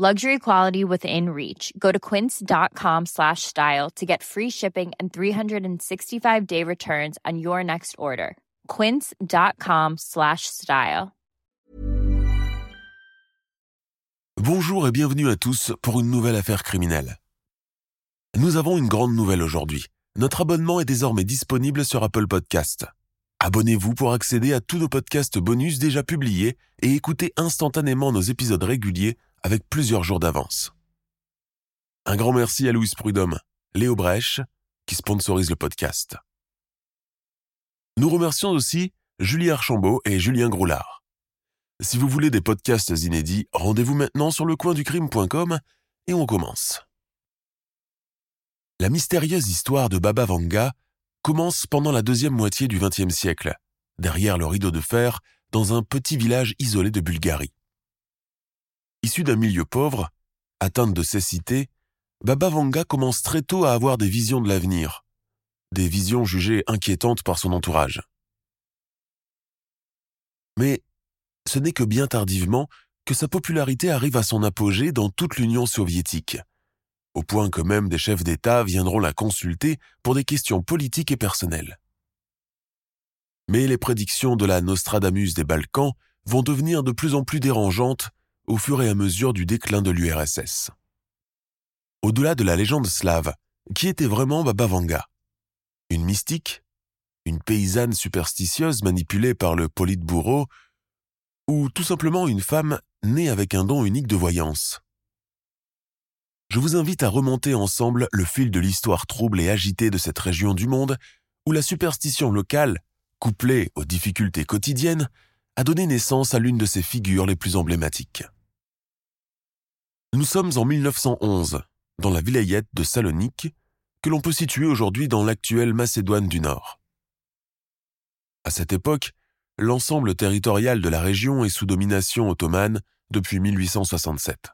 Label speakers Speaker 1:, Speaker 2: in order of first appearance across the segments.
Speaker 1: Luxury quality within reach. Go to quince.com slash style to get free shipping and 365-day returns on your next order. quince.com slash style.
Speaker 2: Bonjour et bienvenue à tous pour une nouvelle affaire criminelle. Nous avons une grande nouvelle aujourd'hui. Notre abonnement est désormais disponible sur Apple Podcast. Abonnez-vous pour accéder à tous nos podcasts bonus déjà publiés et écouter instantanément nos épisodes réguliers avec plusieurs jours d'avance. Un grand merci à Louise Prudhomme, Léo Brèche, qui sponsorise le podcast. Nous remercions aussi Julie Archambault et Julien Groulard. Si vous voulez des podcasts inédits, rendez-vous maintenant sur lecoinducrime.com et on commence. La mystérieuse histoire de Baba Vanga commence pendant la deuxième moitié du XXe siècle, derrière le rideau de fer, dans un petit village isolé de Bulgarie. Issue d'un milieu pauvre, atteinte de cécité, Baba Vanga commence très tôt à avoir des visions de l'avenir, des visions jugées inquiétantes par son entourage. Mais ce n'est que bien tardivement que sa popularité arrive à son apogée dans toute l'Union soviétique, au point que même des chefs d'État viendront la consulter pour des questions politiques et personnelles. Mais les prédictions de la Nostradamus des Balkans vont devenir de plus en plus dérangeantes au fur et à mesure du déclin de l'URSS. Au-delà de la légende slave, qui était vraiment Baba Vanga? Une mystique? Une paysanne superstitieuse manipulée par le Politburo ou tout simplement une femme née avec un don unique de voyance? Je vous invite à remonter ensemble le fil de l'histoire trouble et agitée de cette région du monde où la superstition locale, couplée aux difficultés quotidiennes, a donné naissance à l'une de ses figures les plus emblématiques. Nous sommes en 1911, dans la vilayette de Salonique, que l'on peut situer aujourd'hui dans l'actuelle Macédoine du Nord. À cette époque, l'ensemble territorial de la région est sous domination ottomane depuis 1867.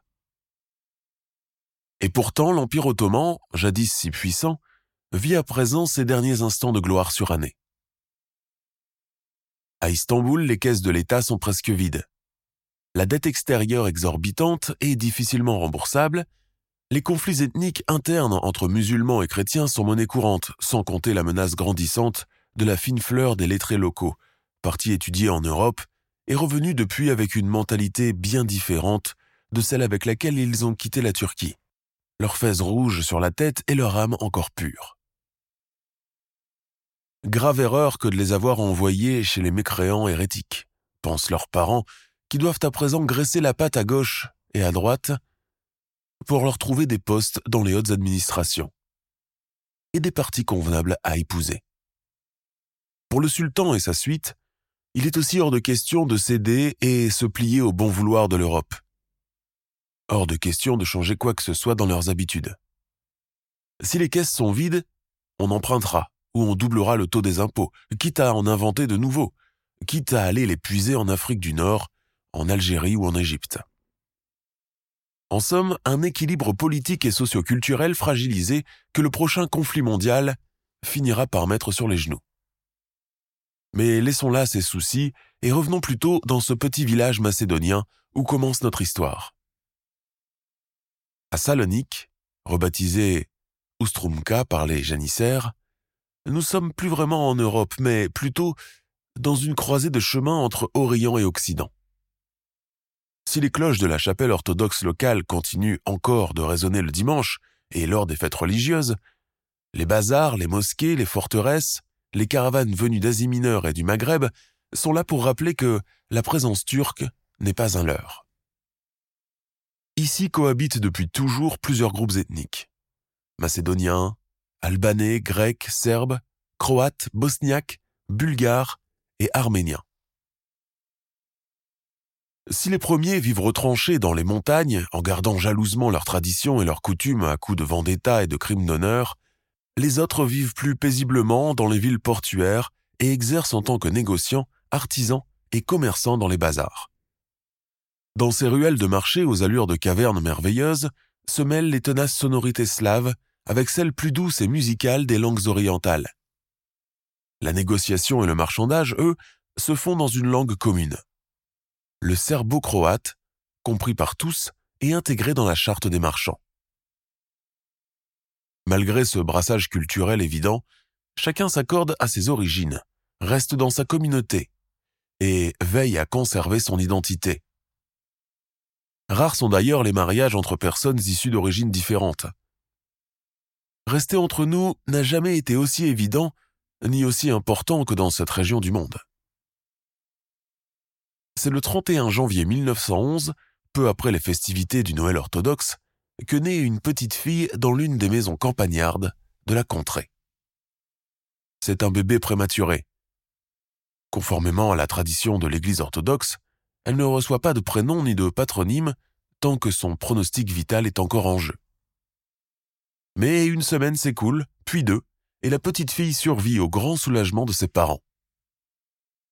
Speaker 2: Et pourtant, l'Empire ottoman, jadis si puissant, vit à présent ses derniers instants de gloire surannée. À Istanbul, les caisses de l'État sont presque vides. La dette extérieure exorbitante et difficilement remboursable, les conflits ethniques internes entre musulmans et chrétiens sont monnaie courante, sans compter la menace grandissante de la fine fleur des lettrés locaux, parti étudier en Europe, est revenu depuis avec une mentalité bien différente de celle avec laquelle ils ont quitté la Turquie, leurs fesses rouges sur la tête et leur âme encore pure. Grave erreur que de les avoir envoyés chez les mécréants hérétiques, pensent leurs parents, qui doivent à présent graisser la patte à gauche et à droite pour leur trouver des postes dans les hautes administrations et des partis convenables à épouser. Pour le sultan et sa suite, il est aussi hors de question de céder et se plier au bon vouloir de l'Europe. Hors de question de changer quoi que ce soit dans leurs habitudes. Si les caisses sont vides, on empruntera ou on doublera le taux des impôts, quitte à en inventer de nouveaux, quitte à aller les puiser en Afrique du Nord, en Algérie ou en Égypte. En somme, un équilibre politique et socioculturel fragilisé que le prochain conflit mondial finira par mettre sur les genoux. Mais laissons là ces soucis et revenons plutôt dans ce petit village macédonien où commence notre histoire. À Salonique, rebaptisé Oustrumka par les janissaires, nous sommes plus vraiment en Europe, mais plutôt dans une croisée de chemins entre Orient et Occident. Si les cloches de la chapelle orthodoxe locale continuent encore de résonner le dimanche et lors des fêtes religieuses, les bazars, les mosquées, les forteresses, les caravanes venues d'Asie mineure et du Maghreb sont là pour rappeler que la présence turque n'est pas un leurre. Ici cohabitent depuis toujours plusieurs groupes ethniques. Macédoniens, Albanais, Grecs, Serbes, Croates, Bosniaques, Bulgares et Arméniens. Si les premiers vivent retranchés dans les montagnes en gardant jalousement leurs traditions et leurs coutumes à coups de vendetta et de crimes d'honneur, les autres vivent plus paisiblement dans les villes portuaires et exercent en tant que négociants, artisans et commerçants dans les bazars. Dans ces ruelles de marché aux allures de cavernes merveilleuses se mêlent les tenaces sonorités slaves avec celles plus douces et musicales des langues orientales. La négociation et le marchandage, eux, se font dans une langue commune. Le serbo-croate, compris par tous et intégré dans la charte des marchands. Malgré ce brassage culturel évident, chacun s'accorde à ses origines, reste dans sa communauté et veille à conserver son identité. Rares sont d'ailleurs les mariages entre personnes issues d'origines différentes. Rester entre nous n'a jamais été aussi évident ni aussi important que dans cette région du monde. C'est le 31 janvier 1911, peu après les festivités du Noël orthodoxe, que naît une petite fille dans l'une des maisons campagnardes de la contrée. C'est un bébé prématuré. Conformément à la tradition de l'Église orthodoxe, elle ne reçoit pas de prénom ni de patronyme tant que son pronostic vital est encore en jeu. Mais une semaine s'écoule, puis deux, et la petite fille survit au grand soulagement de ses parents.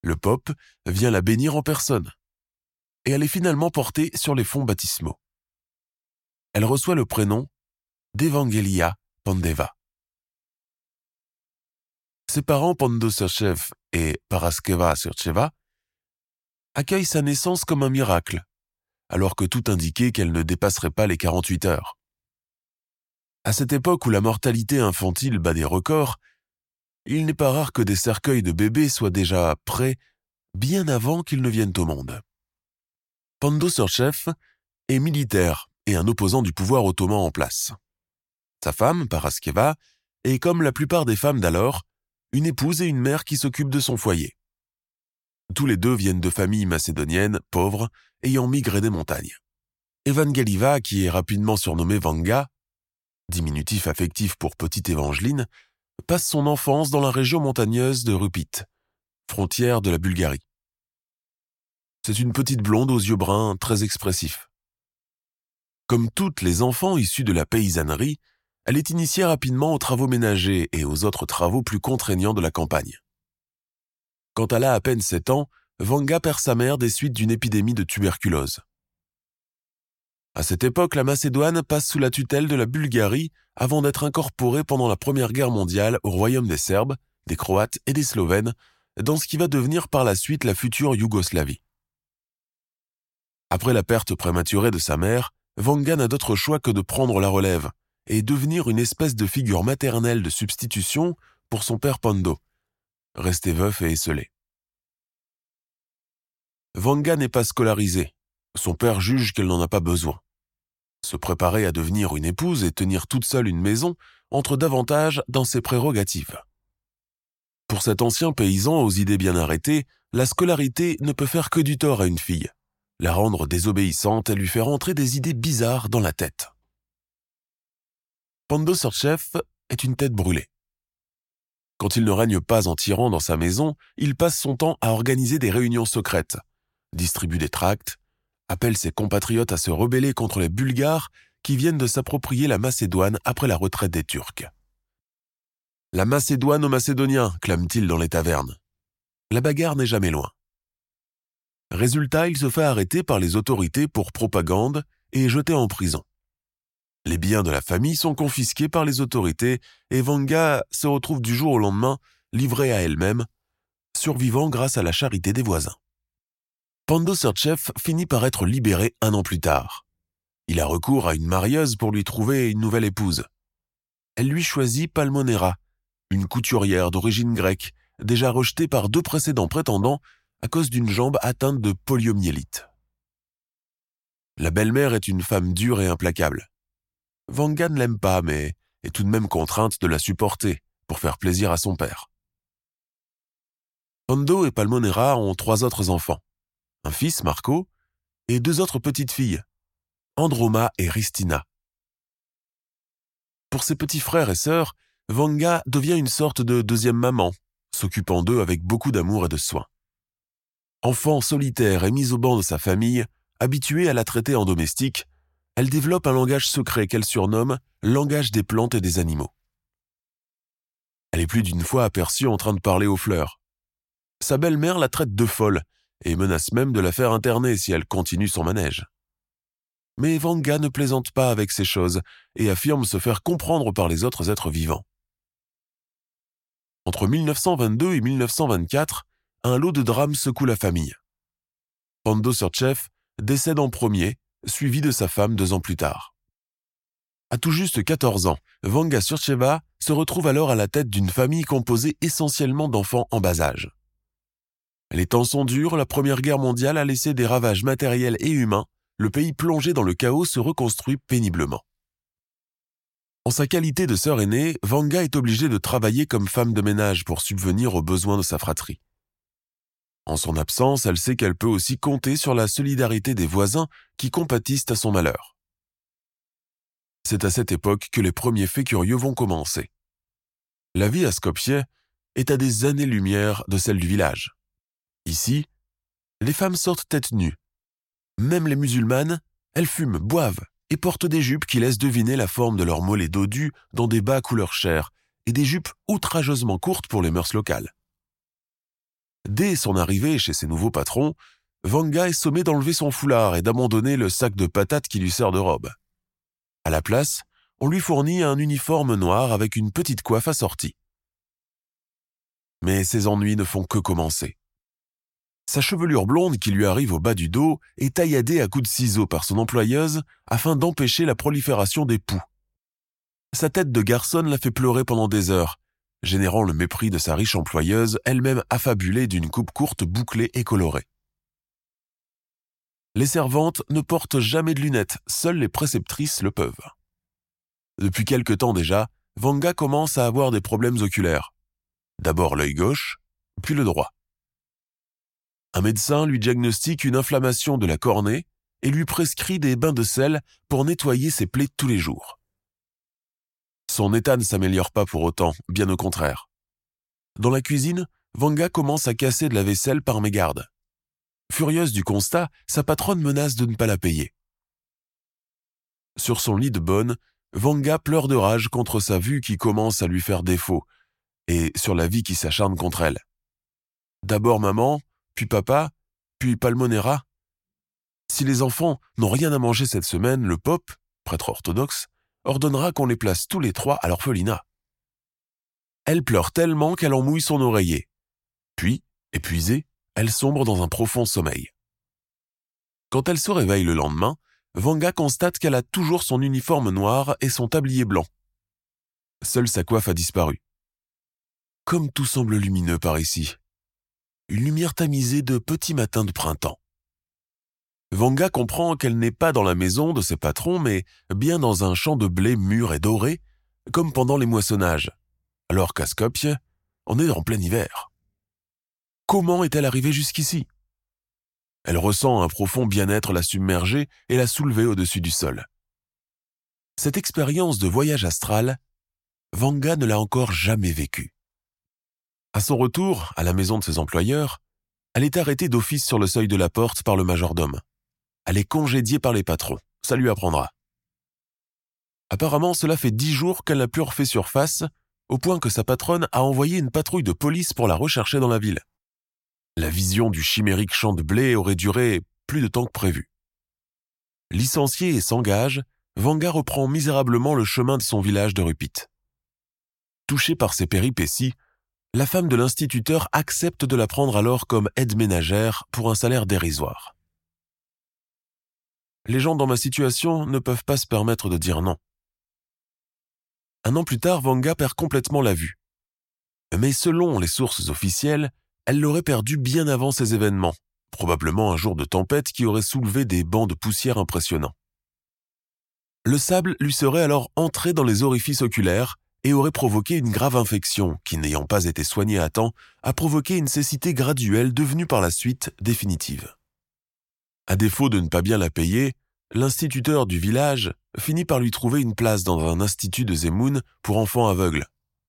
Speaker 2: Le Pope vient la bénir en personne, et elle est finalement portée sur les fonds baptismaux. Elle reçoit le prénom d'Evangelia Pandeva. Ses parents Pando Serchev et Paraskeva Sercheva accueillent sa naissance comme un miracle, alors que tout indiquait qu'elle ne dépasserait pas les 48 heures. À cette époque où la mortalité infantile bat des records, il n'est pas rare que des cercueils de bébés soient déjà prêts bien avant qu'ils ne viennent au monde. Pando Serchev est militaire et un opposant du pouvoir ottoman en place. Sa femme, Paraskeva, est comme la plupart des femmes d'alors, une épouse et une mère qui s'occupent de son foyer. Tous les deux viennent de familles macédoniennes, pauvres, ayant migré des montagnes. Evangeliva, qui est rapidement surnommée Vanga, diminutif affectif pour petite Évangeline, passe son enfance dans la région montagneuse de Rupit, frontière de la Bulgarie. C'est une petite blonde aux yeux bruns très expressifs. Comme toutes les enfants issus de la paysannerie, elle est initiée rapidement aux travaux ménagers et aux autres travaux plus contraignants de la campagne. Quand elle a à peine 7 ans, Vanga perd sa mère des suites d'une épidémie de tuberculose. À cette époque, la Macédoine passe sous la tutelle de la Bulgarie avant d'être incorporée pendant la Première Guerre mondiale au royaume des Serbes, des Croates et des Slovènes, dans ce qui va devenir par la suite la future Yougoslavie. Après la perte prématurée de sa mère, Vanga n'a d'autre choix que de prendre la relève et devenir une espèce de figure maternelle de substitution pour son père Pando, resté veuf et esselé. Vanga n'est pas scolarisée. Son père juge qu'elle n'en a pas besoin. Se préparer à devenir une épouse et tenir toute seule une maison entre davantage dans ses prérogatives. Pour cet ancien paysan aux idées bien arrêtées, la scolarité ne peut faire que du tort à une fille la rendre désobéissante et lui faire entrer des idées bizarres dans la tête. Pando Serchev est une tête brûlée. Quand il ne règne pas en tyran dans sa maison, il passe son temps à organiser des réunions secrètes, distribue des tracts, appelle ses compatriotes à se rebeller contre les Bulgares qui viennent de s'approprier la Macédoine après la retraite des Turcs. La Macédoine aux Macédoniens, clame-t-il dans les tavernes. La bagarre n'est jamais loin. Résultat, il se fait arrêter par les autorités pour propagande et jeté en prison. Les biens de la famille sont confisqués par les autorités et Vanga se retrouve du jour au lendemain livrée à elle-même, survivant grâce à la charité des voisins. Pando Serchev finit par être libéré un an plus tard. Il a recours à une marieuse pour lui trouver une nouvelle épouse. Elle lui choisit Palmonera, une couturière d'origine grecque, déjà rejetée par deux précédents prétendants à cause d'une jambe atteinte de poliomyélite. La belle-mère est une femme dure et implacable. Vanga ne l'aime pas, mais est tout de même contrainte de la supporter pour faire plaisir à son père. Pando et Palmonera ont trois autres enfants, un fils, Marco, et deux autres petites filles, Androma et Ristina. Pour ses petits frères et sœurs, Vanga devient une sorte de deuxième maman, s'occupant d'eux avec beaucoup d'amour et de soin. Enfant solitaire et mise au banc de sa famille, habituée à la traiter en domestique, elle développe un langage secret qu'elle surnomme langage des plantes et des animaux. Elle est plus d'une fois aperçue en train de parler aux fleurs. Sa belle-mère la traite de folle et menace même de la faire interner si elle continue son manège. Mais Vanga ne plaisante pas avec ces choses et affirme se faire comprendre par les autres êtres vivants. Entre 1922 et 1924, un lot de drames secoue la famille. Pando Surchev décède en premier, suivi de sa femme deux ans plus tard. À tout juste 14 ans, Vanga Surcheva se retrouve alors à la tête d'une famille composée essentiellement d'enfants en bas âge. Les temps sont durs, la Première Guerre mondiale a laissé des ravages matériels et humains, le pays plongé dans le chaos se reconstruit péniblement. En sa qualité de sœur aînée, Vanga est obligée de travailler comme femme de ménage pour subvenir aux besoins de sa fratrie. En son absence, elle sait qu'elle peut aussi compter sur la solidarité des voisins qui compatissent à son malheur. C'est à cette époque que les premiers faits curieux vont commencer. La vie à Skopje est à des années-lumière de celle du village. Ici, les femmes sortent tête nue. Même les musulmanes, elles fument, boivent et portent des jupes qui laissent deviner la forme de leurs mollets dodus dans des bas couleur chair et des jupes outrageusement courtes pour les mœurs locales. Dès son arrivée chez ses nouveaux patrons, Vanga est sommé d'enlever son foulard et d'abandonner le sac de patates qui lui sert de robe. À la place, on lui fournit un uniforme noir avec une petite coiffe assortie. Mais ses ennuis ne font que commencer. Sa chevelure blonde qui lui arrive au bas du dos est tailladée à coups de ciseaux par son employeuse afin d'empêcher la prolifération des poux. Sa tête de garçonne la fait pleurer pendant des heures, générant le mépris de sa riche employeuse, elle-même affabulée d'une coupe courte bouclée et colorée. Les servantes ne portent jamais de lunettes, seules les préceptrices le peuvent. Depuis quelque temps déjà, Vanga commence à avoir des problèmes oculaires. D'abord l'œil gauche, puis le droit. Un médecin lui diagnostique une inflammation de la cornée et lui prescrit des bains de sel pour nettoyer ses plaies tous les jours. Son état ne s'améliore pas pour autant, bien au contraire. Dans la cuisine, Vanga commence à casser de la vaisselle par mégarde. Furieuse du constat, sa patronne menace de ne pas la payer. Sur son lit de bonne, Vanga pleure de rage contre sa vue qui commence à lui faire défaut, et sur la vie qui s'acharne contre elle. D'abord maman, puis papa, puis Palmonera. Si les enfants n'ont rien à manger cette semaine, le Pope, prêtre orthodoxe, ordonnera qu'on les place tous les trois à l'orphelinat. Elle pleure tellement qu'elle en mouille son oreiller. Puis, épuisée, elle sombre dans un profond sommeil. Quand elle se réveille le lendemain, Vanga constate qu'elle a toujours son uniforme noir et son tablier blanc. Seule sa coiffe a disparu. Comme tout semble lumineux par ici. Une lumière tamisée de petits matins de printemps. Vanga comprend qu'elle n'est pas dans la maison de ses patrons, mais bien dans un champ de blé mûr et doré, comme pendant les moissonnages, alors qu'à Skopje, on est en plein hiver. Comment est-elle arrivée jusqu'ici? Elle ressent un profond bien-être la submerger et la soulever au-dessus du sol. Cette expérience de voyage astral, Vanga ne l'a encore jamais vécue. À son retour à la maison de ses employeurs, elle est arrêtée d'office sur le seuil de la porte par le majordome. Elle est congédiée par les patrons. Ça lui apprendra. Apparemment, cela fait dix jours qu'elle n'a plus refait surface, au point que sa patronne a envoyé une patrouille de police pour la rechercher dans la ville. La vision du chimérique champ de blé aurait duré plus de temps que prévu. Licenciée et s'engage, Vanga reprend misérablement le chemin de son village de Rupit. Touchée par ces péripéties, la femme de l'instituteur accepte de la prendre alors comme aide ménagère pour un salaire dérisoire. Les gens dans ma situation ne peuvent pas se permettre de dire non. Un an plus tard, Vanga perd complètement la vue. Mais selon les sources officielles, elle l'aurait perdu bien avant ces événements, probablement un jour de tempête qui aurait soulevé des bancs de poussière impressionnants. Le sable lui serait alors entré dans les orifices oculaires et aurait provoqué une grave infection qui, n'ayant pas été soignée à temps, a provoqué une cécité graduelle devenue par la suite définitive. À défaut de ne pas bien la payer, l'instituteur du village finit par lui trouver une place dans un institut de Zemun pour enfants aveugles,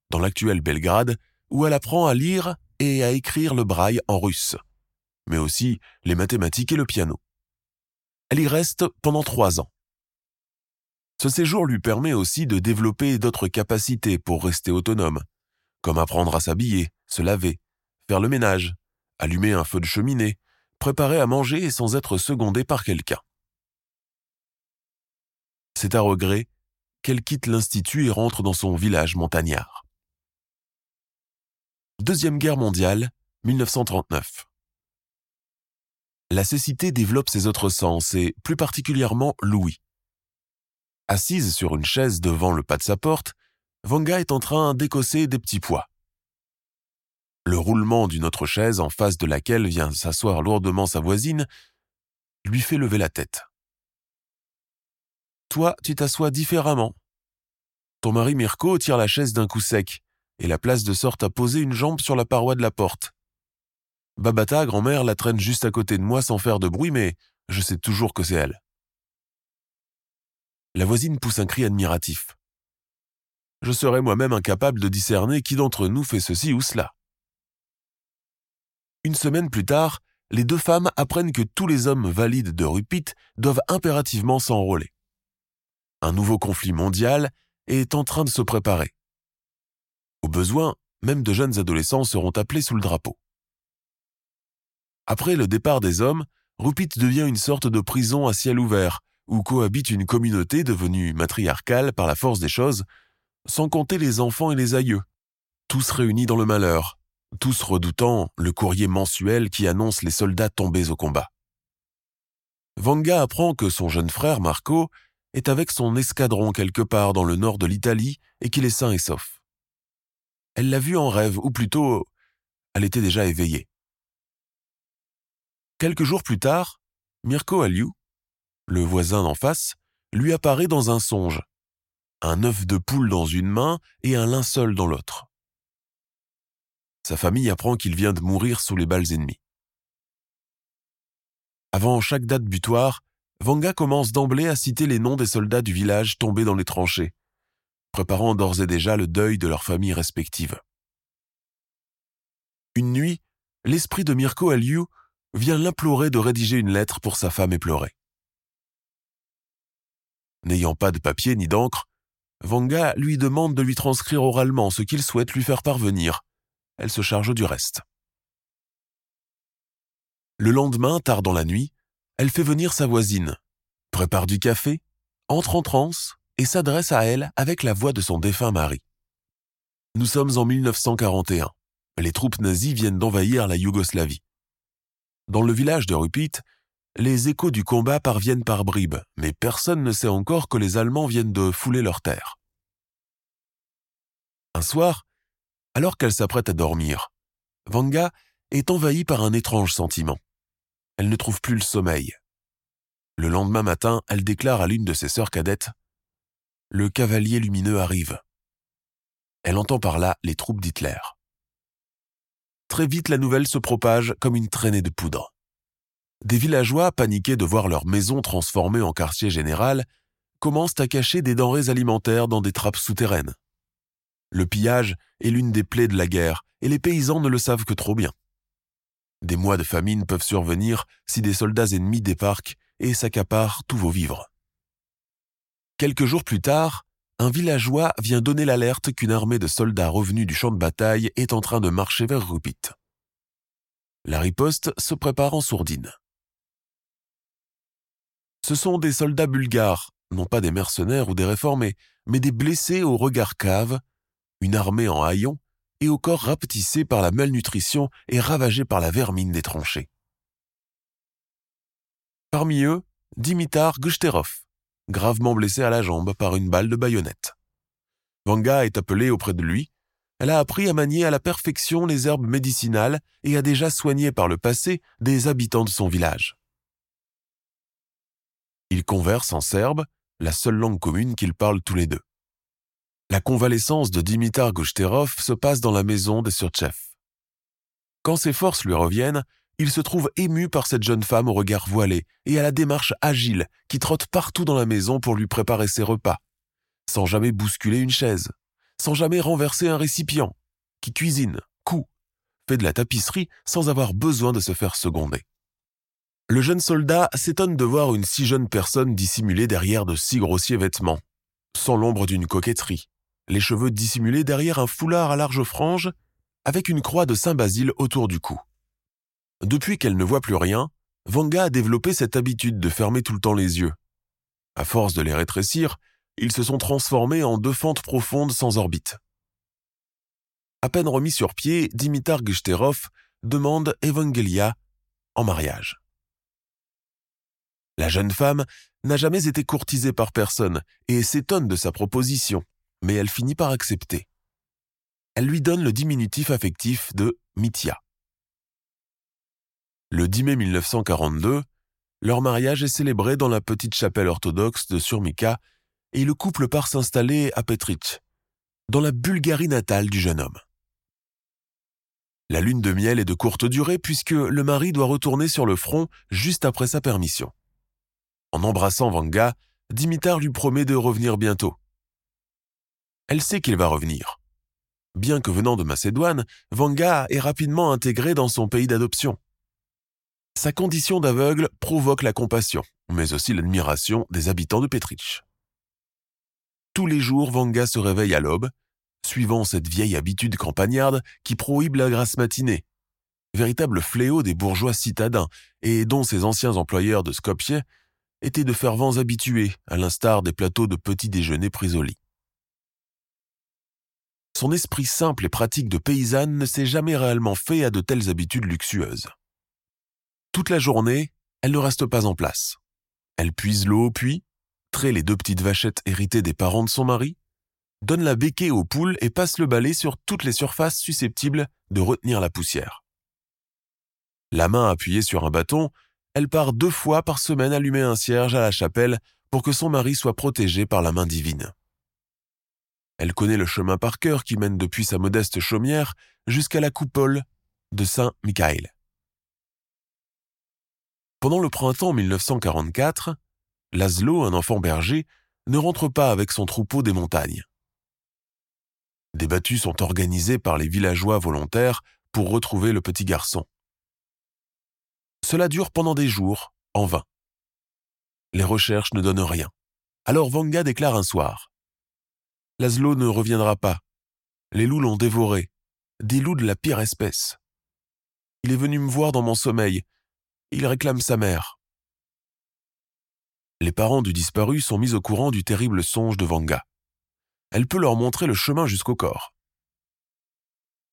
Speaker 2: dans l'actuel Belgrade, où elle apprend à lire et à écrire le braille en russe, mais aussi les mathématiques et le piano. Elle y reste pendant trois ans. Ce séjour lui permet aussi de développer d'autres capacités pour rester autonome, comme apprendre à s'habiller, se laver, faire le ménage, allumer un feu de cheminée, préparer à manger sans être secondée par quelqu'un. C'est à regret qu'elle quitte l'Institut et rentre dans son village montagnard. Deuxième Guerre mondiale, 1939. La cécité développe ses autres sens et plus particulièrement Louis. Assise sur une chaise devant le pas de sa porte, Vanga est en train d'écosser des petits pois. Le roulement d'une autre chaise en face de laquelle vient s'asseoir lourdement sa voisine lui fait lever la tête. Toi, tu t'assois différemment. Ton mari Mirko tire la chaise d'un coup sec et la place de sorte à poser une jambe sur la paroi de la porte. Babata, grand-mère, la traîne juste à côté de moi sans faire de bruit, mais je sais toujours que c'est elle. La voisine pousse un cri admiratif. Je serais moi-même incapable de discerner qui d'entre nous fait ceci ou cela. Une semaine plus tard, les deux femmes apprennent que tous les hommes valides de Rupit doivent impérativement s'enrôler. Un nouveau conflit mondial est en train de se préparer. Au besoin, même de jeunes adolescents seront appelés sous le drapeau. Après le départ des hommes, Rupit devient une sorte de prison à ciel ouvert, où cohabite une communauté devenue matriarcale par la force des choses, sans compter les enfants et les aïeux, tous réunis dans le malheur, tous redoutant le courrier mensuel qui annonce les soldats tombés au combat. Vanga apprend que son jeune frère Marco est avec son escadron quelque part dans le nord de l'Italie et qu'il est sain et sauf. Elle l'a vu en rêve, ou plutôt, elle était déjà éveillée. Quelques jours plus tard, Mirko Aliou, le voisin d'en face, lui apparaît dans un songe, un œuf de poule dans une main et un linceul dans l'autre. Sa famille apprend qu'il vient de mourir sous les balles ennemies. Avant chaque date butoir, Vanga commence d'emblée à citer les noms des soldats du village tombés dans les tranchées, préparant d'ores et déjà le deuil de leurs familles respectives. Une nuit, l'esprit de Mirko Aliou vient l'implorer de rédiger une lettre pour sa femme éplorée. N'ayant pas de papier ni d'encre, Vanga lui demande de lui transcrire oralement ce qu'il souhaite lui faire parvenir. Elle se charge du reste. Le lendemain, tard dans la nuit, elle fait venir sa voisine, prépare du café, entre en transe et s'adresse à elle avec la voix de son défunt mari. Nous sommes en 1941. Les troupes nazies viennent d'envahir la Yougoslavie. Dans le village de Rupit, les échos du combat parviennent par bribes, mais personne ne sait encore que les Allemands viennent de fouler leurs terres. Un soir, alors qu'elle s'apprête à dormir, Vanga est envahie par un étrange sentiment. Elle ne trouve plus le sommeil. Le lendemain matin, elle déclare à l'une de ses sœurs cadettes Le cavalier lumineux arrive. Elle entend par là les troupes d'Hitler. Très vite, la nouvelle se propage comme une traînée de poudre. Des villageois, paniqués de voir leur maison transformée en quartier général, commencent à cacher des denrées alimentaires dans des trappes souterraines. Le pillage est l'une des plaies de la guerre, et les paysans ne le savent que trop bien. Des mois de famine peuvent survenir si des soldats ennemis débarquent et s'accaparent tous vos vivres. Quelques jours plus tard, un villageois vient donner l'alerte qu'une armée de soldats revenus du champ de bataille est en train de marcher vers Rupit. La riposte se prépare en sourdine. Ce sont des soldats bulgares, non pas des mercenaires ou des réformés, mais des blessés au regard cave, une armée en haillons et au corps rapetissé par la malnutrition et ravagé par la vermine des tranchées. Parmi eux, Dimitar Gushterov, gravement blessée à la jambe par une balle de baïonnette. Vanga est appelée auprès de lui. Elle a appris à manier à la perfection les herbes médicinales et a déjà soigné par le passé des habitants de son village. Ils conversent en serbe, la seule langue commune qu'ils parlent tous les deux. La convalescence de Dimitar Gushterov se passe dans la maison des Surtchev. Quand ses forces lui reviennent, il se trouve ému par cette jeune femme au regard voilé et à la démarche agile qui trotte partout dans la maison pour lui préparer ses repas, sans jamais bousculer une chaise, sans jamais renverser un récipient, qui cuisine, coud, fait de la tapisserie sans avoir besoin de se faire seconder. Le jeune soldat s'étonne de voir une si jeune personne dissimulée derrière de si grossiers vêtements, sans l'ombre d'une coquetterie, les cheveux dissimulés derrière un foulard à large frange, avec une croix de Saint-Basile autour du cou. Depuis qu'elle ne voit plus rien, Vanga a développé cette habitude de fermer tout le temps les yeux. À force de les rétrécir, ils se sont transformés en deux fentes profondes sans orbite. À peine remis sur pied, Dimitar Gshterov demande Evangelia en mariage. La jeune femme n'a jamais été courtisée par personne et s'étonne de sa proposition, mais elle finit par accepter. Elle lui donne le diminutif affectif de Mitya. Le 10 mai 1942, leur mariage est célébré dans la petite chapelle orthodoxe de Surmika et le couple part s'installer à Petrich, dans la Bulgarie natale du jeune homme. La lune de miel est de courte durée puisque le mari doit retourner sur le front juste après sa permission. En embrassant Vanga, Dimitar lui promet de revenir bientôt. Elle sait qu'il va revenir. Bien que venant de Macédoine, Vanga est rapidement intégré dans son pays d'adoption. Sa condition d'aveugle provoque la compassion, mais aussi l'admiration des habitants de Petrich. Tous les jours, Vanga se réveille à l'aube, suivant cette vieille habitude campagnarde qui prohibe la grasse matinée, véritable fléau des bourgeois citadins et dont ses anciens employeurs de Skopje étaient de fervents habitués, à l'instar des plateaux de petits déjeuners pris au lit. Son esprit simple et pratique de paysanne ne s'est jamais réellement fait à de telles habitudes luxueuses. Toute la journée, elle ne reste pas en place. Elle puise l'eau au puits, traite les deux petites vachettes héritées des parents de son mari, donne la béquée aux poules et passe le balai sur toutes les surfaces susceptibles de retenir la poussière. La main appuyée sur un bâton, elle part deux fois par semaine allumer un cierge à la chapelle pour que son mari soit protégé par la main divine. Elle connaît le chemin par cœur qui mène depuis sa modeste chaumière jusqu'à la coupole de Saint Michael. Pendant le printemps 1944, Laszlo, un enfant berger, ne rentre pas avec son troupeau des montagnes. Des battues sont organisées par les villageois volontaires pour retrouver le petit garçon. Cela dure pendant des jours, en vain. Les recherches ne donnent rien. Alors Vanga déclare un soir. Laszlo ne reviendra pas. Les loups l'ont dévoré. Des loups de la pire espèce. Il est venu me voir dans mon sommeil. Il réclame sa mère. Les parents du disparu sont mis au courant du terrible songe de Vanga. Elle peut leur montrer le chemin jusqu'au corps.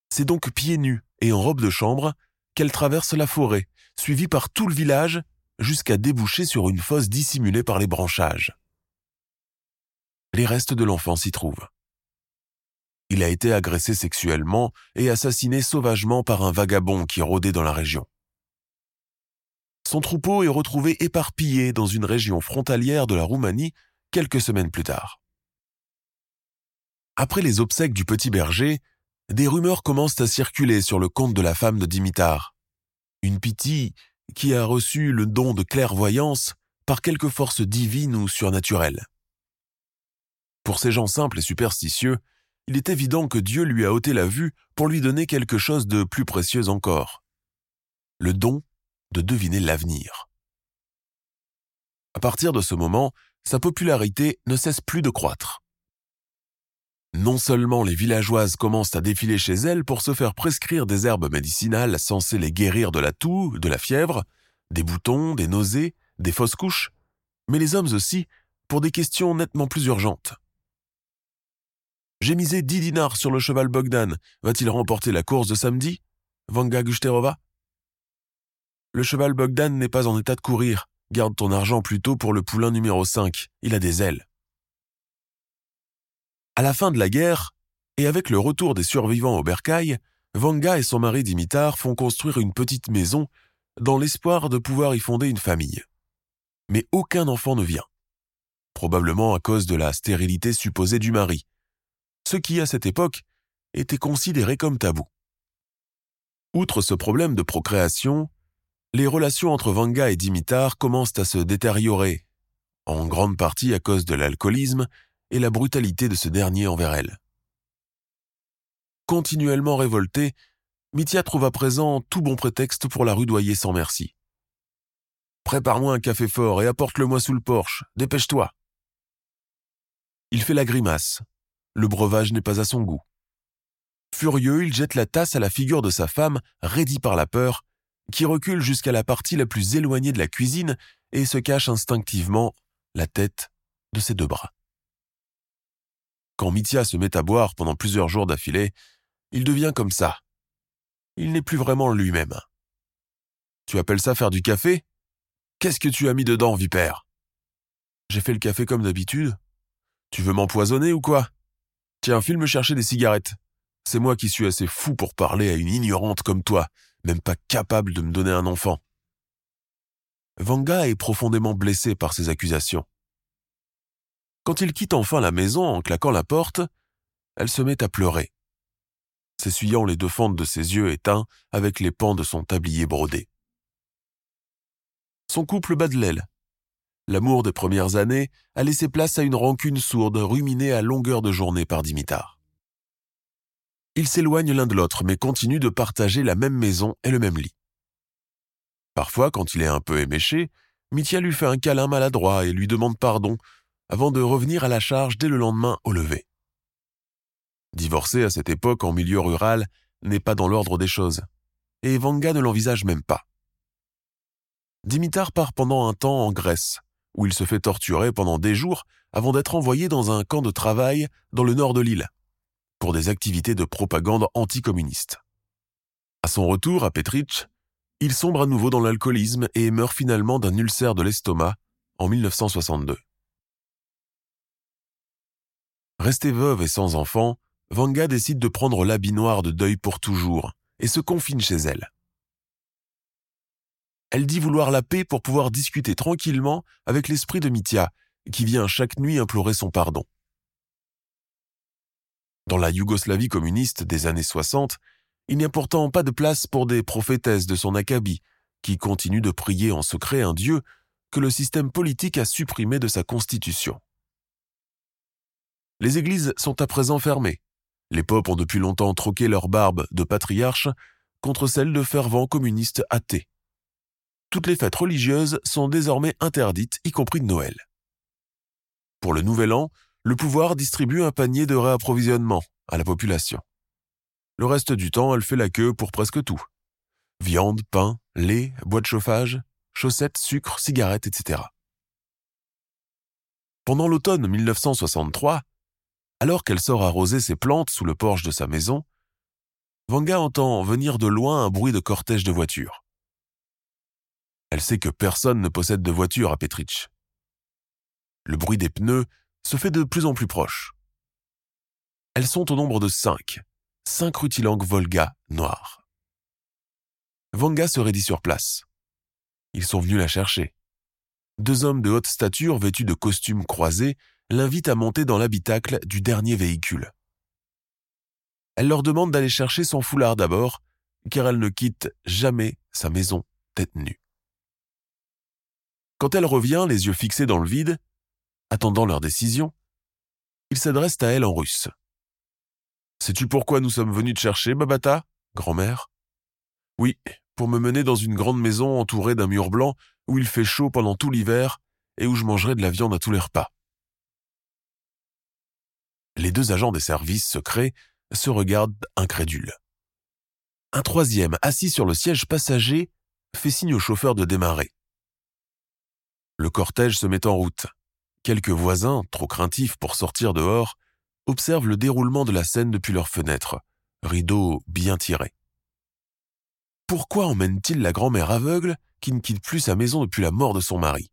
Speaker 2: C'est donc pieds nus et en robe de chambre qu'elle traverse la forêt, suivie par tout le village, jusqu'à déboucher sur une fosse dissimulée par les branchages. Les restes de l'enfant s'y trouvent. Il a été agressé sexuellement et assassiné sauvagement par un vagabond qui rôdait dans la région. Son troupeau est retrouvé éparpillé dans une région frontalière de la Roumanie quelques semaines plus tard. Après les obsèques du petit berger, des rumeurs commencent à circuler sur le compte de la femme de Dimitar. Une pitié qui a reçu le don de clairvoyance par quelque force divine ou surnaturelle. Pour ces gens simples et superstitieux, il est évident que Dieu lui a ôté la vue pour lui donner quelque chose de plus précieux encore. Le don de deviner l'avenir. À partir de ce moment, sa popularité ne cesse plus de croître. Non seulement les villageoises commencent à défiler chez elles pour se faire prescrire des herbes médicinales censées les guérir de la toux, de la fièvre, des boutons, des nausées, des fausses couches, mais les hommes aussi pour des questions nettement plus urgentes. J'ai misé dix dinars sur le cheval Bogdan. Va-t-il remporter la course de samedi? Vanga Gusterova Le cheval Bogdan n'est pas en état de courir. Garde ton argent plutôt pour le poulain numéro 5. Il a des ailes. À la fin de la guerre, et avec le retour des survivants au bercail, Vanga et son mari Dimitar font construire une petite maison dans l'espoir de pouvoir y fonder une famille. Mais aucun enfant ne vient. Probablement à cause de la stérilité supposée du mari, ce qui à cette époque était considéré comme tabou. Outre ce problème de procréation, les relations entre Vanga et Dimitar commencent à se détériorer, en grande partie à cause de l'alcoolisme et la brutalité de ce dernier envers elle. Continuellement révolté, Mithia trouve à présent tout bon prétexte pour la rudoyer sans merci. Prépare-moi un café fort et apporte-le-moi sous le porche, dépêche-toi. Il fait la grimace, Le breuvage n'est pas à son goût. Furieux, il jette la tasse à la figure de sa femme, raidie par la peur, qui recule jusqu'à la partie la plus éloignée de la cuisine et se cache instinctivement la tête de ses deux bras. Quand Mithia se met à boire pendant plusieurs jours d'affilée, il devient comme ça. Il n'est plus vraiment lui-même. Tu appelles ça faire du café? Qu'est-ce que tu as mis dedans, vipère? J'ai fait le café comme d'habitude. Tu veux m'empoisonner ou quoi? Tiens, file me chercher des cigarettes. C'est moi qui suis assez fou pour parler à une ignorante comme toi, même pas capable de me donner un enfant. Vanga est profondément blessé par ces accusations. Quand il quitte enfin la maison en claquant la porte, elle se met à pleurer, s'essuyant les deux fentes de ses yeux éteints avec les pans de son tablier brodé. Son couple bat de l'aile. L'amour des premières années a laissé place à une rancune sourde ruminée à longueur de journée par Dimitar. Ils s'éloignent l'un de l'autre mais continuent de partager la même maison et le même lit. Parfois, quand il est un peu éméché, Mithia lui fait un câlin maladroit et lui demande pardon avant de revenir à la charge dès le lendemain au lever. Divorcer à cette époque en milieu rural n'est pas dans l'ordre des choses, et Vanga ne l'envisage même pas. Dimitar part pendant un temps en Grèce, où il se fait torturer pendant des jours avant d'être envoyé dans un camp de travail dans le nord de l'île, pour des activités de propagande anticommuniste. À son retour à Petrich, il sombre à nouveau dans l'alcoolisme et meurt finalement d'un ulcère de l'estomac en 1962. Restée veuve et sans enfant, Vanga décide de prendre l'habit noir de deuil pour toujours et se confine chez elle. Elle dit vouloir la paix pour pouvoir discuter tranquillement avec l'esprit de Mithya, qui vient chaque nuit implorer son pardon. Dans la Yougoslavie communiste des années 60, il n'y a pourtant pas de place pour des prophétesses de son acabit, qui continuent de prier en secret un Dieu que le système politique a supprimé de sa constitution. Les églises sont à présent fermées. Les popes ont depuis longtemps troqué leur barbe de patriarche contre celle de fervents communistes athées toutes les fêtes religieuses sont désormais interdites, y compris de Noël. Pour le Nouvel An, le pouvoir distribue un panier de réapprovisionnement à la population. Le reste du temps, elle fait la queue pour presque tout. Viande, pain, lait, bois de chauffage, chaussettes, sucre, cigarettes, etc. Pendant l'automne 1963, alors qu'elle sort arroser ses plantes sous le porche de sa maison, Vanga entend venir de loin un bruit de cortège de voitures. Elle sait que personne ne possède de voiture à Petrich. Le bruit des pneus se fait de plus en plus proche. Elles sont au nombre de cinq, cinq rutilangues Volga noires. Vanga se raidit sur place. Ils sont venus la chercher. Deux hommes de haute stature vêtus de costumes croisés l'invitent à monter dans l'habitacle du dernier véhicule. Elle leur demande d'aller chercher son foulard d'abord, car elle ne quitte jamais sa maison tête nue. Quand elle revient, les yeux fixés dans le vide, attendant leur décision, ils s'adressent à elle en russe. Sais-tu pourquoi nous sommes venus te chercher, Babata, grand-mère Oui, pour me mener dans une grande maison entourée d'un mur blanc où il fait chaud pendant tout l'hiver et où je mangerai de la viande à tous les repas. Les deux agents des services secrets se regardent incrédules. Un troisième, assis sur le siège passager, fait signe au chauffeur de démarrer. Le cortège se met en route. Quelques voisins, trop craintifs pour sortir dehors, observent le déroulement de la scène depuis leurs fenêtres, rideaux bien tirés. Pourquoi emmène-t-il la grand-mère aveugle qui ne quitte plus sa maison depuis la mort de son mari?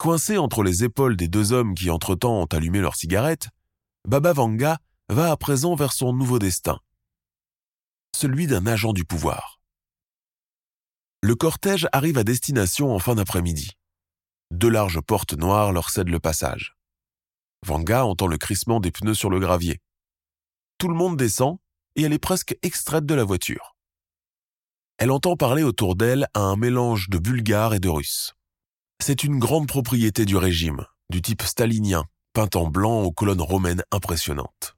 Speaker 2: Coincé entre les épaules des deux hommes qui entre-temps ont allumé leurs cigarettes, Baba Vanga va à présent vers son nouveau destin, celui d'un agent du pouvoir. Le cortège arrive à destination en fin d'après-midi. Deux larges portes noires leur cèdent le passage. Vanga entend le crissement des pneus sur le gravier. Tout le monde descend et elle est presque extraite de la voiture. Elle entend parler autour d'elle à un mélange de bulgare et de russe. C'est une grande propriété du régime, du type stalinien, peinte en blanc aux colonnes romaines impressionnantes.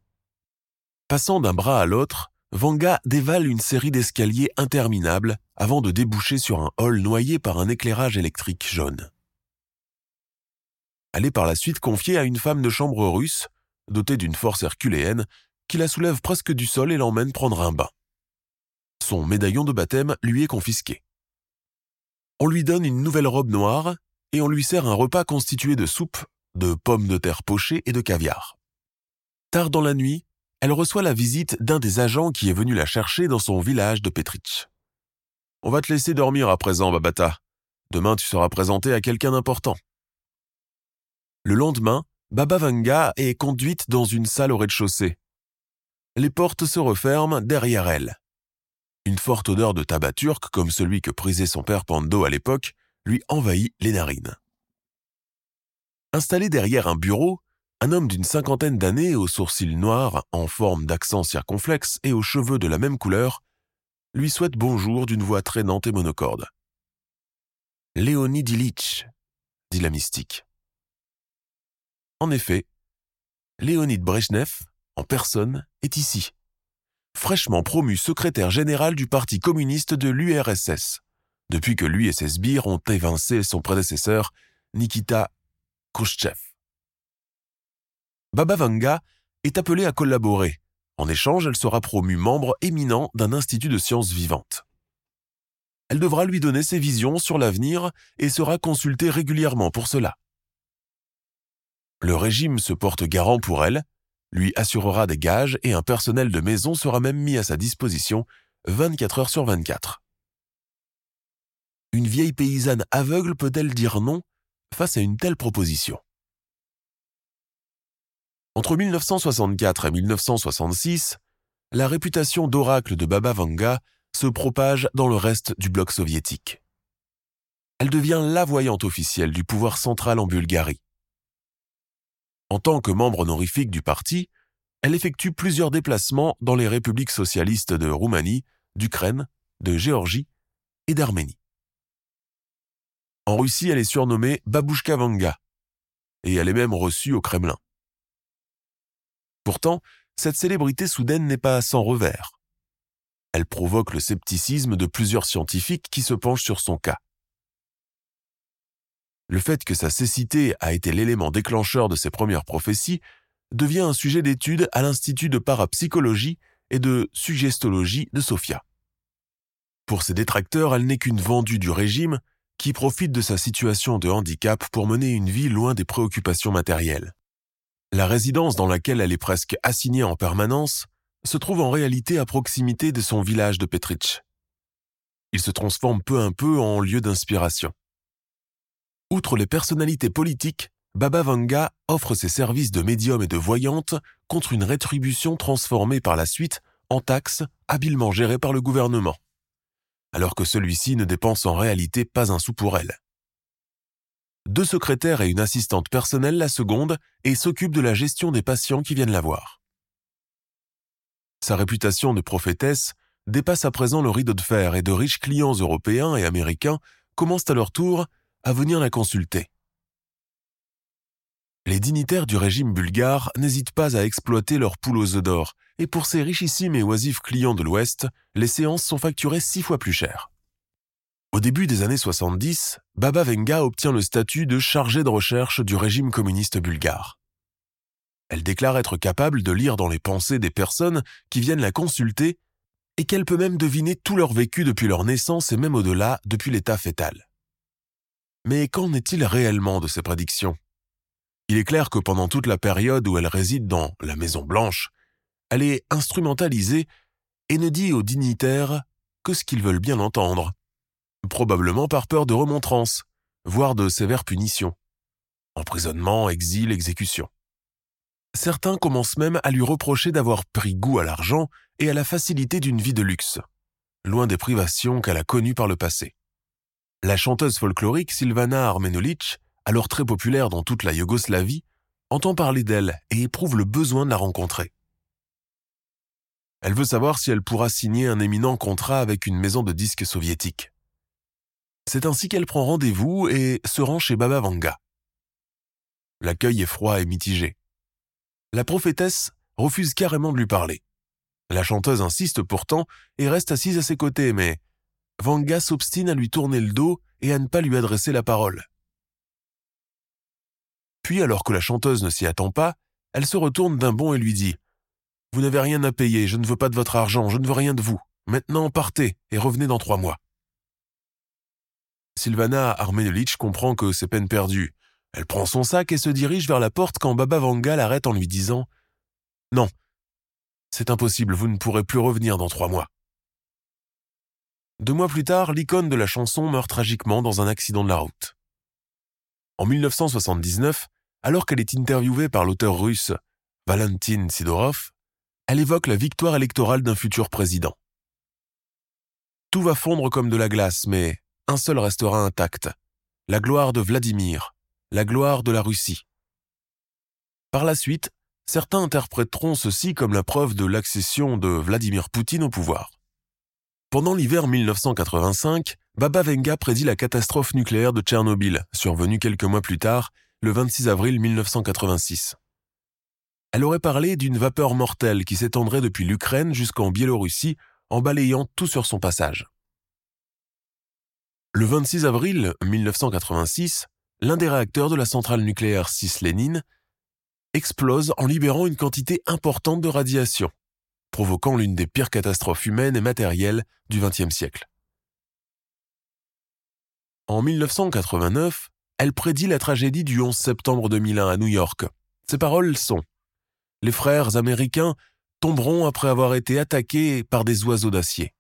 Speaker 2: Passant d'un bras à l'autre, Vanga dévale une série d'escaliers interminables avant de déboucher sur un hall noyé par un éclairage électrique jaune. Elle est par la suite confiée à une femme de chambre russe, dotée d'une force herculéenne, qui la soulève presque du sol et l'emmène prendre un bain. Son médaillon de baptême lui est confisqué. On lui donne une nouvelle robe noire et on lui sert un repas constitué de soupe, de pommes de terre pochées et de caviar. Tard dans la nuit, elle reçoit la visite d'un des agents qui est venu la chercher dans son village de Petrich. On va te laisser dormir à présent, Babata. Demain, tu seras présenté à quelqu'un d'important. Le lendemain, Baba Vanga est conduite dans une salle au rez-de-chaussée. Les portes se referment derrière elle. Une forte odeur de tabac turc, comme celui que prisait son père Pando à l'époque, lui envahit les narines. Installé derrière un bureau, un homme d'une cinquantaine d'années aux sourcils noirs, en forme d'accent circonflexe et aux cheveux de la même couleur, lui souhaite bonjour d'une voix traînante et monocorde. Léonid Ilitch, dit la mystique. En effet, Léonid Brezhnev, en personne, est ici, fraîchement promu secrétaire général du Parti communiste de l'URSS, depuis que lui et ses sbires ont évincé son prédécesseur, Nikita Khrouchtchev. Baba Vanga est appelée à collaborer. En échange, elle sera promue membre éminent d'un institut de sciences vivantes. Elle devra lui donner ses visions sur l'avenir et sera consultée régulièrement pour cela. Le régime se porte garant pour elle, lui assurera des gages et un personnel de maison sera même mis à sa disposition 24 heures sur 24. Une vieille paysanne aveugle peut-elle dire non face à une telle proposition? Entre 1964 et 1966, la réputation d'oracle de Baba Vanga se propage dans le reste du bloc soviétique. Elle devient la voyante officielle du pouvoir central en Bulgarie. En tant que membre honorifique du parti, elle effectue plusieurs déplacements dans les républiques socialistes de Roumanie, d'Ukraine, de Géorgie et d'Arménie. En Russie, elle est surnommée Babushka Vanga, et elle est même reçue au Kremlin. Pourtant, cette célébrité soudaine n'est pas sans revers. Elle provoque le scepticisme de plusieurs scientifiques qui se penchent sur son cas. Le fait que sa cécité a été l'élément déclencheur de ses premières prophéties devient un sujet d'étude à l'Institut de parapsychologie et de suggestologie de Sofia. Pour ses détracteurs, elle n'est qu'une vendue du régime qui profite de sa situation de handicap pour mener une vie loin des préoccupations matérielles. La résidence dans laquelle elle est presque assignée en permanence se trouve en réalité à proximité de son village de Petrich. Il se transforme peu à peu en lieu d'inspiration. Outre les personnalités politiques, Baba Vanga offre ses services de médium et de voyante contre une rétribution transformée par la suite en taxes habilement gérées par le gouvernement, alors que celui-ci ne dépense en réalité pas un sou pour elle. Deux secrétaires et une assistante personnelle la seconde et s'occupent de la gestion des patients qui viennent la voir. Sa réputation de prophétesse dépasse à présent le rideau de fer et de riches clients européens et américains commencent à leur tour à venir la consulter. Les dignitaires du régime bulgare n'hésitent pas à exploiter leurs poules aux œufs d'or, et pour ces richissimes et oisifs clients de l'Ouest, les séances sont facturées six fois plus cher. Au début des années 70, Baba Venga obtient le statut de chargé de recherche du régime communiste bulgare. Elle déclare être capable de lire dans les pensées des personnes qui viennent la consulter et qu'elle peut même deviner tout leur vécu depuis leur naissance et même au-delà depuis l'état fœtal. Mais qu'en est-il réellement de ces prédictions? Il est clair que pendant toute la période où elle réside dans la Maison Blanche, elle est instrumentalisée et ne dit aux dignitaires que ce qu'ils veulent bien entendre, probablement par peur de remontrance, voire de sévères punitions. Emprisonnement, exil, exécution. Certains commencent même à lui reprocher d'avoir pris goût à l'argent et à la facilité d'une vie de luxe, loin des privations qu'elle a connues par le passé. La chanteuse folklorique Silvana Armenulic, alors très populaire dans toute la Yougoslavie, entend parler d'elle et éprouve le besoin de la rencontrer. Elle veut savoir si elle pourra signer un éminent contrat avec une maison de disques soviétique. C'est ainsi qu'elle prend rendez-vous et se rend chez Baba Vanga. L'accueil est froid et mitigé. La prophétesse refuse carrément de lui parler. La chanteuse insiste pourtant et reste assise à ses côtés, mais Vanga s'obstine à lui tourner le dos et à ne pas lui adresser la parole. Puis, alors que la chanteuse ne s'y attend pas, elle se retourne d'un bond et lui dit ⁇ Vous n'avez rien à payer, je ne veux pas de votre argent, je ne veux rien de vous. Maintenant, partez et revenez dans trois mois. Sylvana Armenovitch comprend que c'est peine perdue. Elle prend son sac et se dirige vers la porte quand Baba Vanga l'arrête en lui disant ⁇ Non, c'est impossible, vous ne pourrez plus revenir dans trois mois. Deux mois plus tard, l'icône de la chanson meurt tragiquement dans un accident de la route. En 1979, alors qu'elle est interviewée par l'auteur russe Valentin Sidorov, elle évoque la victoire électorale d'un futur président. Tout va fondre comme de la glace, mais un seul restera intact, la gloire de Vladimir, la gloire de la Russie. Par la suite, certains interpréteront ceci comme la preuve de l'accession de Vladimir Poutine au pouvoir. Pendant l'hiver 1985, Baba Venga prédit la catastrophe nucléaire de Tchernobyl, survenue quelques mois plus tard, le 26 avril 1986. Elle aurait parlé d'une vapeur mortelle qui s'étendrait depuis l'Ukraine jusqu'en Biélorussie en balayant tout sur son passage. Le 26 avril 1986, l'un des réacteurs de la centrale nucléaire Cislénine explose en libérant une quantité importante de radiation provoquant l'une des pires catastrophes humaines et matérielles du XXe siècle. En 1989, elle prédit la tragédie du 11 septembre 2001 à New York. Ses paroles sont Les frères américains tomberont après avoir été attaqués par des oiseaux d'acier.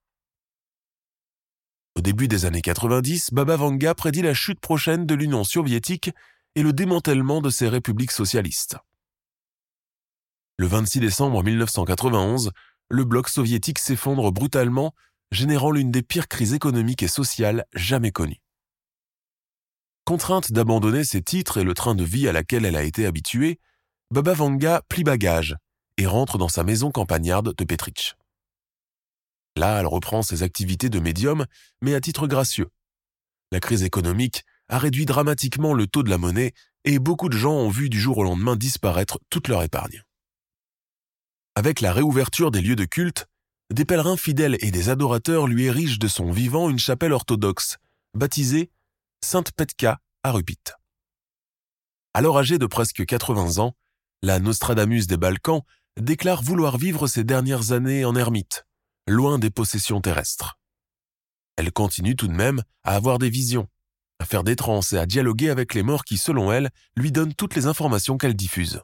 Speaker 2: Au début des années 90, Baba Vanga prédit la chute prochaine de l'Union soviétique et le démantèlement de ses républiques socialistes. Le 26 décembre 1991, le bloc soviétique s'effondre brutalement, générant l'une des pires crises économiques et sociales jamais connues. Contrainte d'abandonner ses titres et le train de vie à laquelle elle a été habituée, Baba Vanga plie bagage et rentre dans sa maison campagnarde de Petrich. Là, elle reprend ses activités de médium, mais à titre gracieux. La crise économique a réduit dramatiquement le taux de la monnaie et beaucoup de gens ont vu du jour au lendemain disparaître toute leur épargne. Avec la réouverture des lieux de culte, des pèlerins fidèles et des adorateurs lui érigent de son vivant une chapelle orthodoxe, baptisée Sainte Petka à Rupit. Alors âgée de presque 80 ans, la Nostradamus des Balkans déclare vouloir vivre ses dernières années en ermite, loin des possessions terrestres. Elle continue tout de même à avoir des visions, à faire des transes et à dialoguer avec les morts qui, selon elle, lui donnent toutes les informations qu'elle diffuse.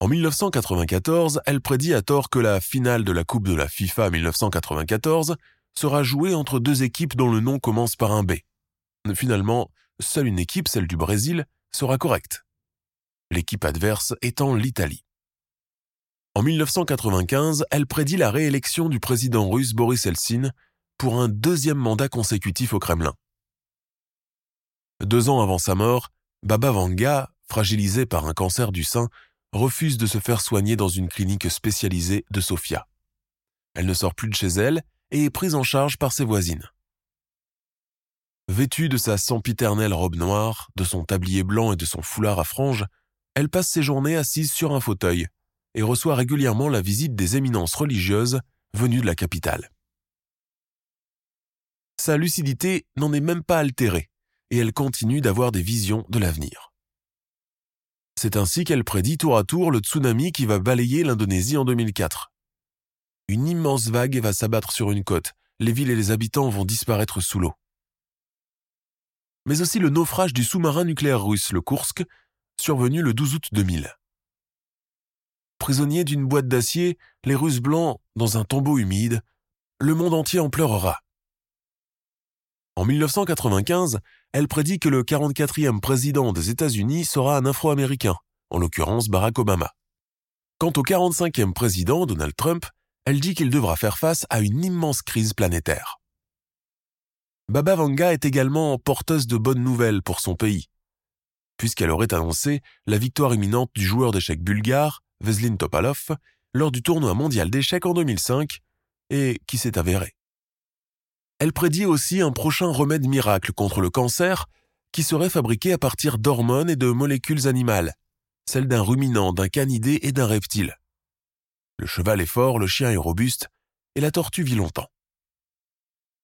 Speaker 2: En 1994, elle prédit à tort que la finale de la Coupe de la FIFA 1994 sera jouée entre deux équipes dont le nom commence par un B. Finalement, seule une équipe, celle du Brésil, sera correcte. L'équipe adverse étant l'Italie. En 1995, elle prédit la réélection du président russe Boris Eltsine pour un deuxième mandat consécutif au Kremlin. Deux ans avant sa mort, Baba Vanga, fragilisé par un cancer du sein, refuse de se faire soigner dans une clinique spécialisée de Sofia. Elle ne sort plus de chez elle et est prise en charge par ses voisines. Vêtue de sa sempiternelle robe noire, de son tablier blanc et de son foulard à franges, elle passe ses journées assise sur un fauteuil et reçoit régulièrement la visite des éminences religieuses venues de la capitale. Sa lucidité n'en est même pas altérée et elle continue d'avoir des visions de l'avenir. C'est ainsi qu'elle prédit tour à tour le tsunami qui va balayer l'Indonésie en 2004. Une immense vague va s'abattre sur une côte, les villes et les habitants vont disparaître sous l'eau. Mais aussi le naufrage du sous-marin nucléaire russe, le Kursk, survenu le 12 août 2000. Prisonniers d'une boîte d'acier, les Russes blancs dans un tombeau humide, le monde entier en pleurera. En 1995, elle prédit que le 44e président des États-Unis sera un Afro-Américain, en l'occurrence Barack Obama. Quant au 45e président, Donald Trump, elle dit qu'il devra faire face à une immense crise planétaire. Baba Vanga est également porteuse de bonnes nouvelles pour son pays, puisqu'elle aurait annoncé la victoire imminente du joueur d'échecs bulgare, Veslin Topalov, lors du tournoi mondial d'échecs en 2005, et qui s'est avéré. Elle prédit aussi un prochain remède miracle contre le cancer qui serait fabriqué à partir d'hormones et de molécules animales, celles d'un ruminant, d'un canidé et d'un reptile. Le cheval est fort, le chien est robuste, et la tortue vit longtemps.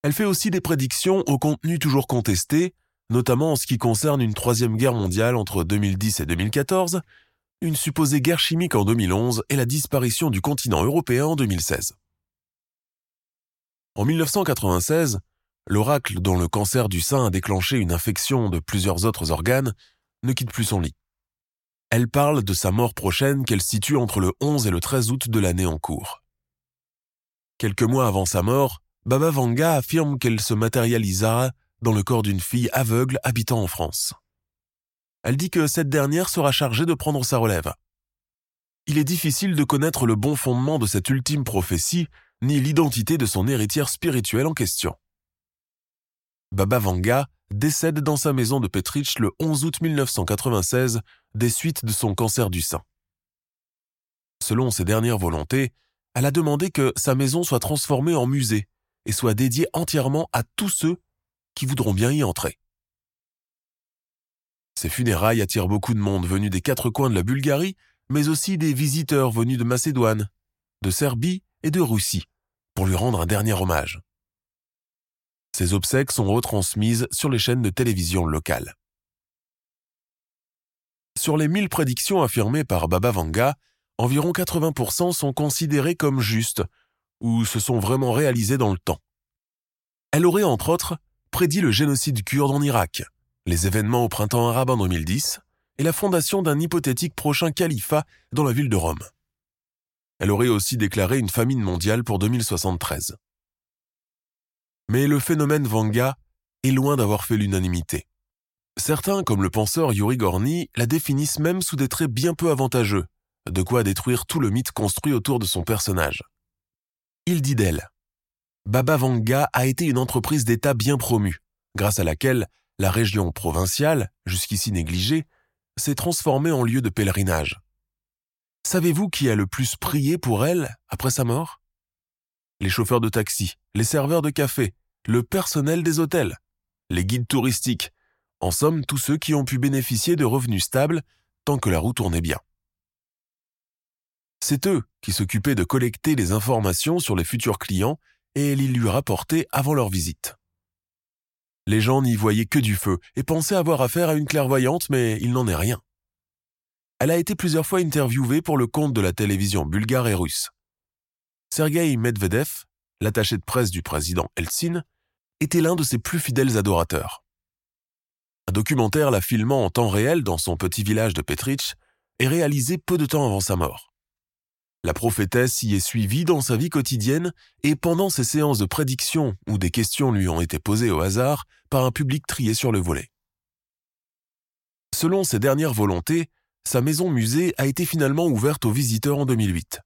Speaker 2: Elle fait aussi des prédictions au contenu toujours contesté, notamment en ce qui concerne une troisième guerre mondiale entre 2010 et 2014, une supposée guerre chimique en 2011 et la disparition du continent européen en 2016. En 1996, l'oracle dont le cancer du sein a déclenché une infection de plusieurs autres organes ne quitte plus son lit. Elle parle de sa mort prochaine qu'elle situe entre le 11 et le 13 août de l'année en cours. Quelques mois avant sa mort, Baba Vanga affirme qu'elle se matérialisera dans le corps d'une fille aveugle habitant en France. Elle dit que cette dernière sera chargée de prendre sa relève. Il est difficile de connaître le bon fondement de cette ultime prophétie, ni l'identité de son héritière spirituelle en question. Baba Vanga décède dans sa maison de Petrich le 11 août 1996 des suites de son cancer du sein. Selon ses dernières volontés, elle a demandé que sa maison soit transformée en musée et soit dédiée entièrement à tous ceux qui voudront bien y entrer. Ces funérailles attirent beaucoup de monde venu des quatre coins de la Bulgarie, mais aussi des visiteurs venus de Macédoine, de Serbie et de Russie, pour lui rendre un dernier hommage. Ces obsèques sont retransmises sur les chaînes de télévision locales. Sur les 1000 prédictions affirmées par Baba Vanga, environ 80% sont considérées comme justes ou se sont vraiment réalisées dans le temps. Elle aurait entre autres prédit le génocide kurde en Irak, les événements au printemps arabe en 2010 et la fondation d'un hypothétique prochain califat dans la ville de Rome. Elle aurait aussi déclaré une famine mondiale pour 2073. Mais le phénomène Vanga est loin d'avoir fait l'unanimité. Certains, comme le penseur Yuri Gorny, la définissent même sous des traits bien peu avantageux, de quoi détruire tout le mythe construit autour de son personnage. Il dit d'elle Baba Vanga a été une entreprise d'État bien promue, grâce à laquelle la région provinciale, jusqu'ici négligée, s'est transformée en lieu de pèlerinage. Savez-vous qui a le plus prié pour elle après sa mort? Les chauffeurs de taxi, les serveurs de café, le personnel des hôtels, les guides touristiques, en somme tous ceux qui ont pu bénéficier de revenus stables tant que la roue tournait bien. C'est eux qui s'occupaient de collecter les informations sur les futurs clients et les lui rapporter avant leur visite. Les gens n'y voyaient que du feu et pensaient avoir affaire à une clairvoyante, mais il n'en est rien. Elle a été plusieurs fois interviewée pour le compte de la télévision bulgare et russe. Sergei Medvedev, l'attaché de presse du président Eltsine, était l'un de ses plus fidèles adorateurs. Un documentaire la filmant en temps réel dans son petit village de Petrich est réalisé peu de temps avant sa mort. La prophétesse y est suivie dans sa vie quotidienne et pendant ses séances de prédiction où des questions lui ont été posées au hasard par un public trié sur le volet. Selon ses dernières volontés, sa maison-musée a été finalement ouverte aux visiteurs en 2008.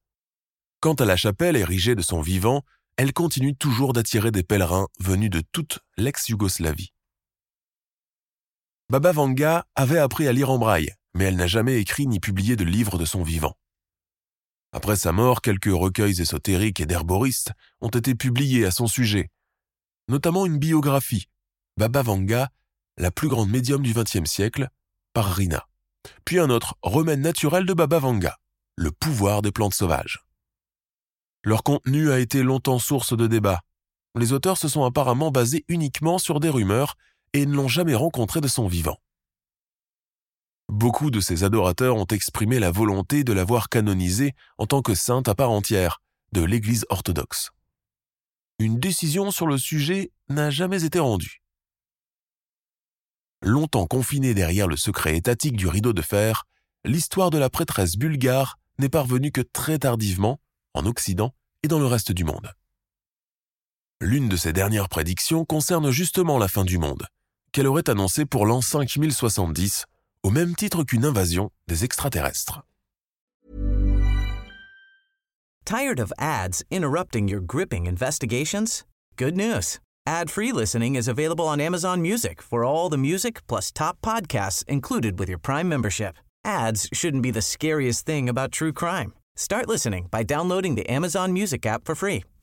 Speaker 2: Quant à la chapelle érigée de son vivant, elle continue toujours d'attirer des pèlerins venus de toute l'ex-Yougoslavie. Baba Vanga avait appris à lire en braille, mais elle n'a jamais écrit ni publié de livre de son vivant. Après sa mort, quelques recueils ésotériques et d'herboristes ont été publiés à son sujet, notamment une biographie, Baba Vanga, la plus grande médium du XXe siècle, par Rina, puis un autre, Remède naturel de Baba Vanga, le pouvoir des plantes sauvages. Leur contenu a été longtemps source de débat. Les auteurs se sont apparemment basés uniquement sur des rumeurs et ne l'ont jamais rencontré de son vivant. Beaucoup de ses adorateurs ont exprimé la volonté de la voir canonisée en tant que sainte à part entière de l'Église orthodoxe. Une décision sur le sujet n'a jamais été rendue. Longtemps confinée derrière le secret étatique du rideau de fer, l'histoire de la prêtresse bulgare n'est parvenue que très tardivement, en Occident et dans le reste du monde. L'une de ses dernières prédictions concerne justement la fin du monde, qu'elle aurait annoncée pour l'an 5070, au même titre qu'une invasion des extraterrestres.
Speaker 3: Tired of ads interrupting your gripping investigations? Good news. Ad-free listening is available on Amazon Music for all the music plus top podcasts included with your Prime membership. Ads shouldn't be the scariest thing about true crime. Start listening by downloading the Amazon Music app for free